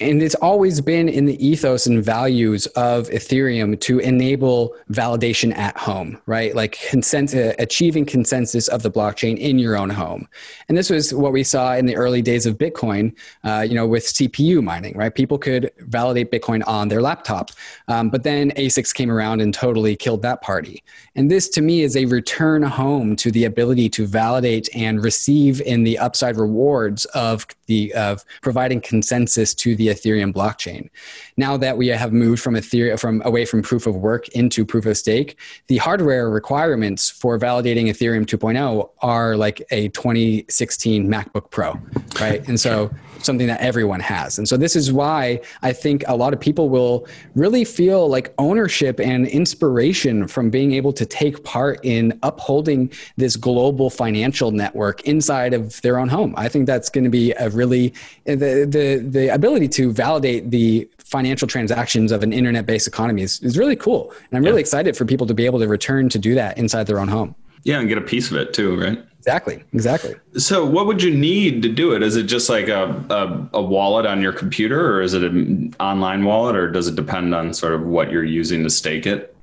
and it's always been in the ethos and values of ethereum to enable validation at home right? Like uh, achieving consensus of the blockchain in your own home. And this was what we saw in the early days of bitcoin uh, you know with cpu mining right? People could validate bitcoin on their laptop um, but then asics came around and totally killed that party. And this to me is a return home to the ability to validate and receive in the upside rewards of the of providing consensus to the Ethereum blockchain. Now that we have moved from Ethereum from away from proof of work into proof of stake, the hardware requirements for validating Ethereum 2.0 are like a 2016 MacBook Pro, right? And so something that everyone has. And so this is why I think a lot of people will really feel like ownership and inspiration from being able to take part in upholding this global financial network inside of their own home. I think that's going to be a really eh, the the the ability to validate the financial transactions of an internet-based economy is, is really cool. And I'm really yeah. excited for people to be able to return to do that inside their own home. Yeah, and get a piece of it too, right? Exactly. Exactly. So, what would you need to do it? Is it just like a, a, a, wallet on your computer, or is it an online wallet, or does it depend on sort of what you're using to stake it?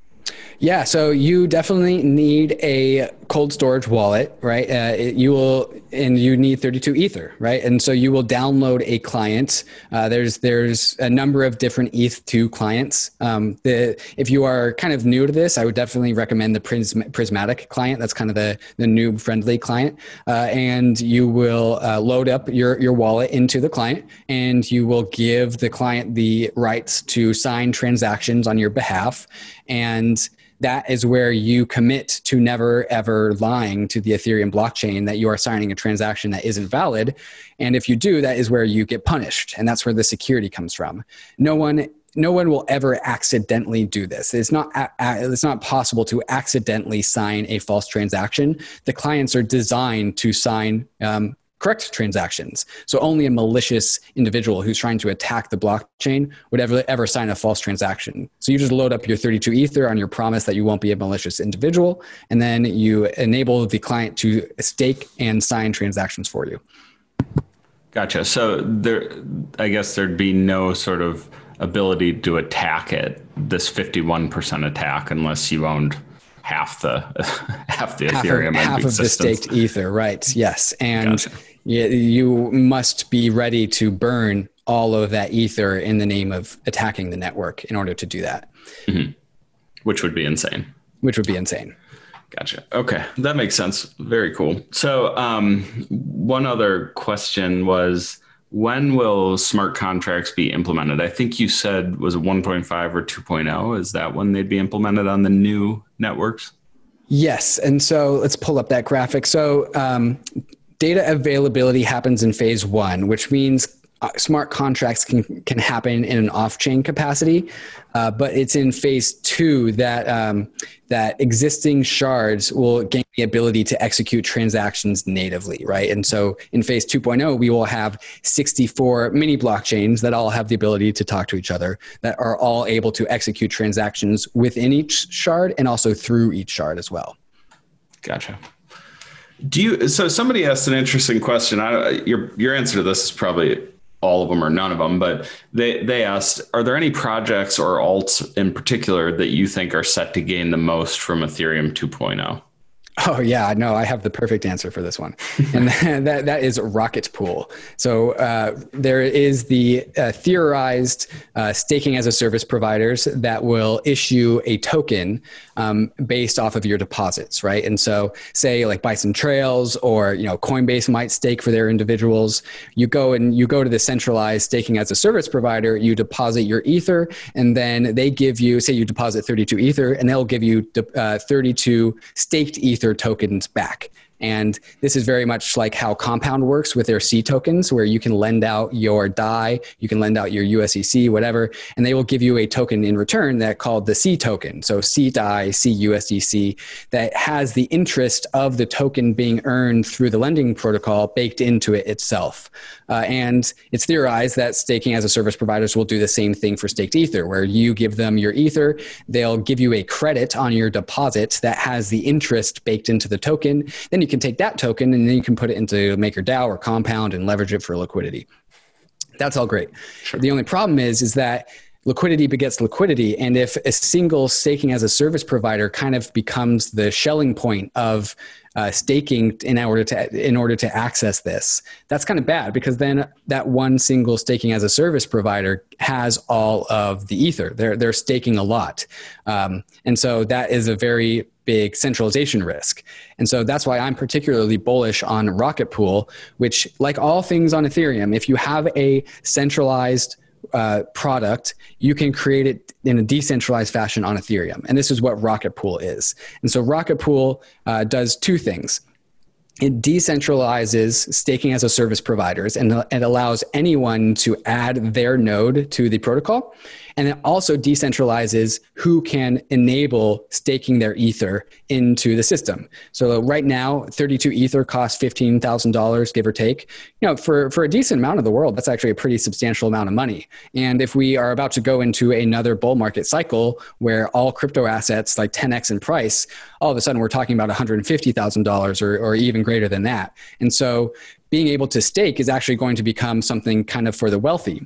Yeah, so you definitely need a cold storage wallet, right? Uh, it, you will, and you need 32 Ether, right? And so you will download a client. Uh, there's there's a number of different ETH2 clients. Um, the if you are kind of new to this, I would definitely recommend the Prysm, Prysmatic client. That's kind of the the noob friendly client, uh, and you will uh, load up your your wallet into the client, and you will give the client the rights to sign transactions on your behalf, and that is where you commit to never ever lying to the Ethereum blockchain that you are signing a transaction that isn't valid. And if you do, that is where you get punished. And that's where the security comes from. No one no one will ever accidentally do this. It's not it's not possible to accidentally sign a false transaction. The clients are designed to sign um, correct transactions. So only a malicious individual who's trying to attack the blockchain would ever ever sign a false transaction. So you just load up your 32 ether on your promise that you won't be a malicious individual and then you enable the client to stake and sign transactions for you. Gotcha. So there I guess there'd be no sort of ability to attack it this 51% attack unless you owned half the half the half Ethereum of, half of the staked Ether, right? Yes, and gotcha. you, you must be ready to burn all of that Ether in the name of attacking the network in order to do that. Mm-hmm. Which would be insane. Which would be insane. Gotcha. Okay, that makes sense. Very cool. So, um, one other question was when will smart contracts be implemented? I think you said was it 1.5 or 2.0? Is that when they'd be implemented on the new networks? Yes. And so let's pull up that graphic. So um, data availability happens in phase one, which means uh, smart contracts can, can happen in an off-chain capacity, uh, but it's in phase two that um, that existing shards will gain the ability to execute transactions natively, right? And so in phase 2.0, we will have 64 mini blockchains that all have the ability to talk to each other, that are all able to execute transactions within each shard and also through each shard as well. Gotcha. Do you? So somebody asked an interesting question. I, your your answer to this is probably all of them or none of them, but they they asked, are there any projects or alts in particular that you think are set to gain the most from Ethereum 2.0? Oh yeah, no, I have the perfect answer for this one, and that that is Rocket Pool. So uh, there is the uh, theorized uh, staking as a service providers that will issue a token um, based off of your deposits, right? And so, say like Bison Trails or you know Coinbase might stake for their individuals. You go and you go to the centralized staking as a service provider. You deposit your Ether, and then they give you, say, you deposit 32 Ether, and they'll give you uh, 32 staked Ether their tokens back. And this is very much like how Compound works with their C tokens, where you can lend out your DAI, you can lend out your USDC, whatever, and they will give you a token in return that called the C token. So C DAI, C USDC, that has the interest of the token being earned through the lending protocol baked into it itself. Uh, and it's theorized that staking as a service providers will do the same thing for staked Ether, where you give them your Ether, they'll give you a credit on your deposit that has the interest baked into the token. Then you you can take that token and then you can put it into MakerDAO or Compound and leverage it for liquidity. That's all great. Sure. The only problem is, is that liquidity begets liquidity. And if a single staking as a service provider kind of becomes the Schelling point of uh, staking in order to in order to access this, that's kind of bad because then that one single staking as a service provider has all of the ether. They're they're staking a lot, um, and so that is a very big centralization risk. And so that's why I'm particularly bullish on Rocket Pool, which, like all things on Ethereum, if you have a centralized uh, product, you can create it in a decentralized fashion on Ethereum. And this is what Rocket Pool is. And so Rocket Pool uh, does two things it decentralizes staking as a service providers and it allows anyone to add their node to the protocol and it also decentralizes who can enable staking their ether into the system. So right now 32 ether costs $15000 give or take. You know for, for a decent amount of the world that's actually a pretty substantial amount of money. And if we are about to go into another bull market cycle where all crypto assets like 10x in price all of a sudden we're talking about $150000 or, or even greater than that. And so being able to stake is actually going to become something kind of for the wealthy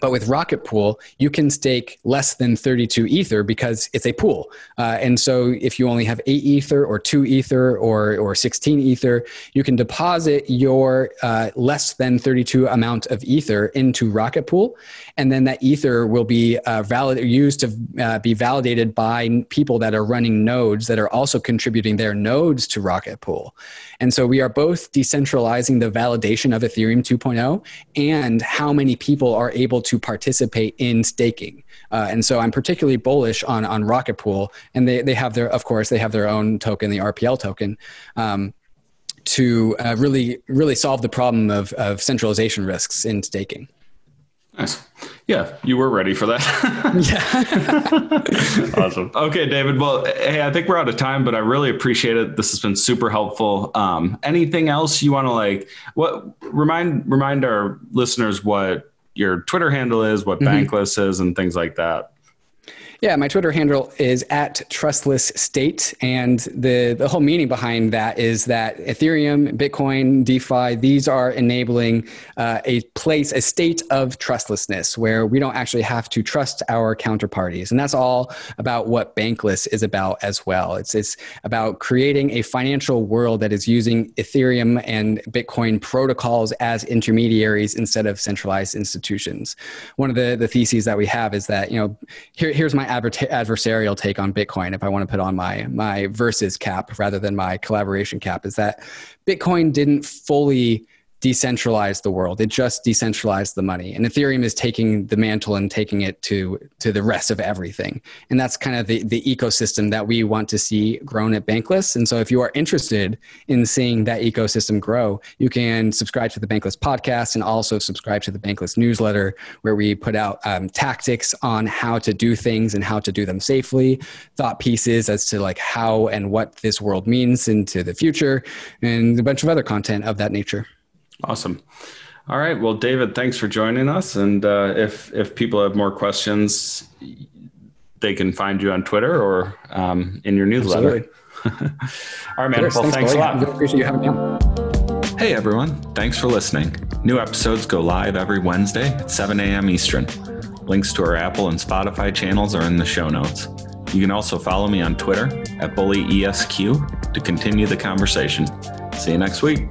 But with Rocket Pool, you can stake less than 32 Ether because it's a pool. Uh, and so if you only have 8 Ether or 2 Ether or, or 16 Ether, you can deposit your uh, less than 32 amount of Ether into Rocket Pool. And then that Ether will be uh, valid, used to uh, be validated by people that are running nodes that are also contributing their nodes to Rocket Pool. And so we are both decentralizing the validation of Ethereum 2.0 and how many people are able to participate in staking. Uh, and so I'm particularly bullish on, on Rocket Pool. And they, they have their, of course, they have their own token, the RPL token. Um, to uh, really, really solve the problem of, of centralization risks in staking. Nice. Yeah, you were ready for that. yeah. awesome. Okay, David. Well, hey, I think we're out of time, but I really appreciate it. This has been super helpful. Um, anything else you want to like? What remind remind our listeners what your Twitter handle is, what mm-hmm. Bankless is, and things like that. Yeah, my Twitter handle is at trustless state. And the, the whole meaning behind that is that Ethereum, Bitcoin, DeFi, these are enabling uh, a place, a state of trustlessness where we don't actually have to trust our counterparties. And that's all about what Bankless is about as well. It's, it's about creating a financial world that is using Ethereum and Bitcoin protocols as intermediaries instead of centralized institutions. One of the, the theses that we have is that, you know, here, here's my adversarial take on Bitcoin, if I want to put on my my versus cap rather than my collaboration cap, is that Bitcoin didn't fully decentralize the world. It just decentralized the money. And Ethereum is taking the mantle and taking it to, to the rest of everything. And that's kind of the, the ecosystem that we want to see grown at Bankless. And so if you are interested in seeing that ecosystem grow, you can subscribe to the Bankless podcast and also subscribe to the Bankless newsletter where we put out um, tactics on how to do things and how to do them safely, thought pieces as to like how and what this world means into the future, and a bunch of other content of that nature. Awesome. All right. Well, David, thanks for joining us. And uh, if if people have more questions, they can find you on Twitter or um, in your newsletter. All right, man. Well, thanks, thanks a lot. appreciate you having me on. Hey, everyone. Thanks for listening. New episodes go live every Wednesday at 7 a.m. Eastern. Links to our Apple and Spotify channels are in the show notes. You can also follow me on Twitter at BullyESQ to continue the conversation. See you next week.